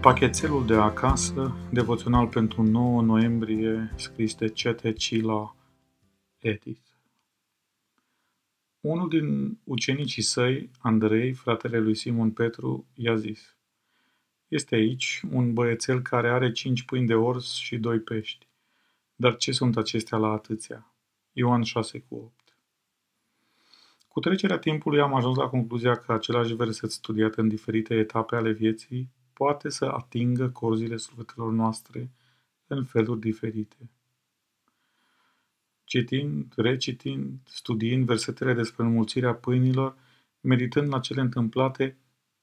Pachetelul de acasă, devoțional pentru 9 noiembrie, scris de C.T. Cila, Edith. Unul din ucenicii săi, Andrei, fratele lui Simon Petru, i-a zis Este aici un băiețel care are cinci pâini de ors și doi pești. Dar ce sunt acestea la atâția? Ioan 6 cu 8 Cu trecerea timpului am ajuns la concluzia că același verset studiat în diferite etape ale vieții poate să atingă corzile sufletelor noastre în feluri diferite. Citind, recitind, studiind versetele despre înmulțirea pâinilor, meditând la cele întâmplate,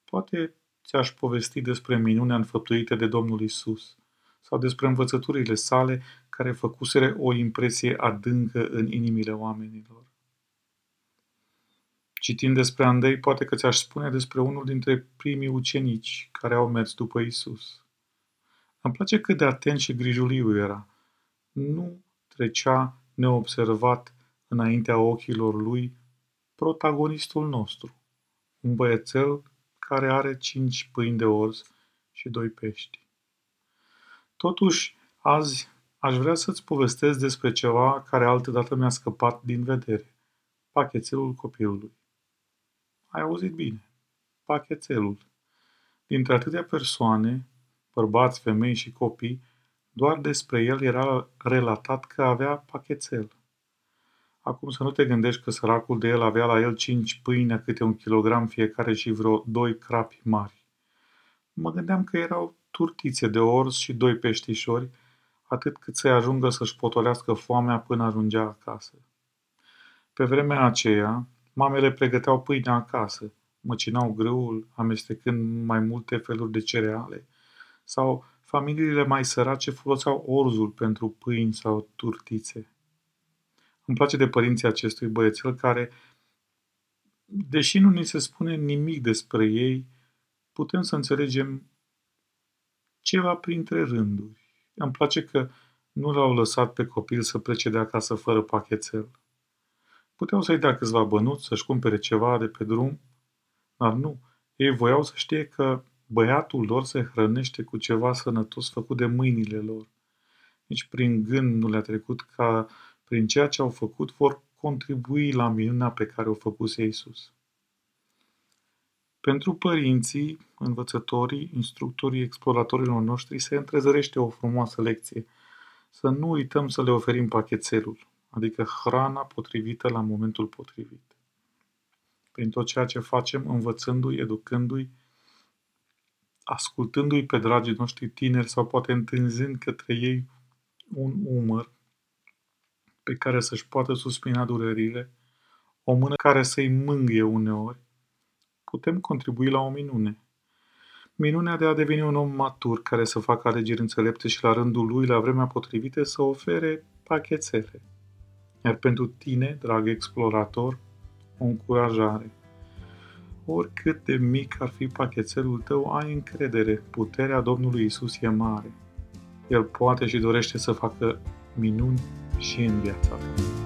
poate ți-aș povesti despre minunea înfăptuită de Domnul Isus sau despre învățăturile sale care făcuseră o impresie adâncă în inimile oamenilor. Citind despre Andrei, poate că ți-aș spune despre unul dintre primii ucenici care au mers după Isus. Îmi place cât de atent și grijuliu era. Nu trecea neobservat înaintea ochilor lui protagonistul nostru, un băiețel care are cinci pâini de orz și doi pești. Totuși, azi aș vrea să-ți povestesc despre ceva care altădată mi-a scăpat din vedere. Pachetelul copilului. Ai auzit bine. Pachetelul. Dintre atâtea persoane, bărbați, femei și copii, doar despre el era relatat că avea pachetel. Acum să nu te gândești că săracul de el avea la el cinci pâine a câte un kilogram fiecare și vreo doi crapi mari. Mă gândeam că erau turtițe de orz și doi peștișori, atât cât să-i ajungă să-și potolească foamea până ajungea acasă. Pe vremea aceea, Mamele pregăteau pâinea acasă, măcinau grâul, amestecând mai multe feluri de cereale, sau familiile mai sărace foloseau orzul pentru pâini sau turtițe. Îmi place de părinții acestui băiețel care, deși nu ni se spune nimic despre ei, putem să înțelegem ceva printre rânduri. Îmi place că nu l-au lăsat pe copil să plece de acasă fără pachetel. Puteau să-i dea câțiva bănuți, să-și cumpere ceva de pe drum, dar nu. Ei voiau să știe că băiatul lor se hrănește cu ceva sănătos făcut de mâinile lor. Nici prin gând nu le-a trecut ca prin ceea ce au făcut vor contribui la minunea pe care o făcuse Isus. Pentru părinții, învățătorii, instructorii, exploratorilor noștri se întrezărește o frumoasă lecție. Să nu uităm să le oferim pachetelul adică hrana potrivită la momentul potrivit. Prin tot ceea ce facem, învățându-i, educându-i, ascultându-i pe dragii noștri tineri sau poate întânzând către ei un umăr pe care să-și poată suspina durerile, o mână care să-i mângâie uneori, putem contribui la o minune. Minunea de a deveni un om matur care să facă alegeri înțelepte și la rândul lui, la vremea potrivită, să ofere pachetele. Iar pentru tine, drag explorator, o încurajare. Oricât de mic ar fi pachetelul tău, ai încredere. Puterea Domnului Isus e mare. El poate și dorește să facă minuni și în viața ta.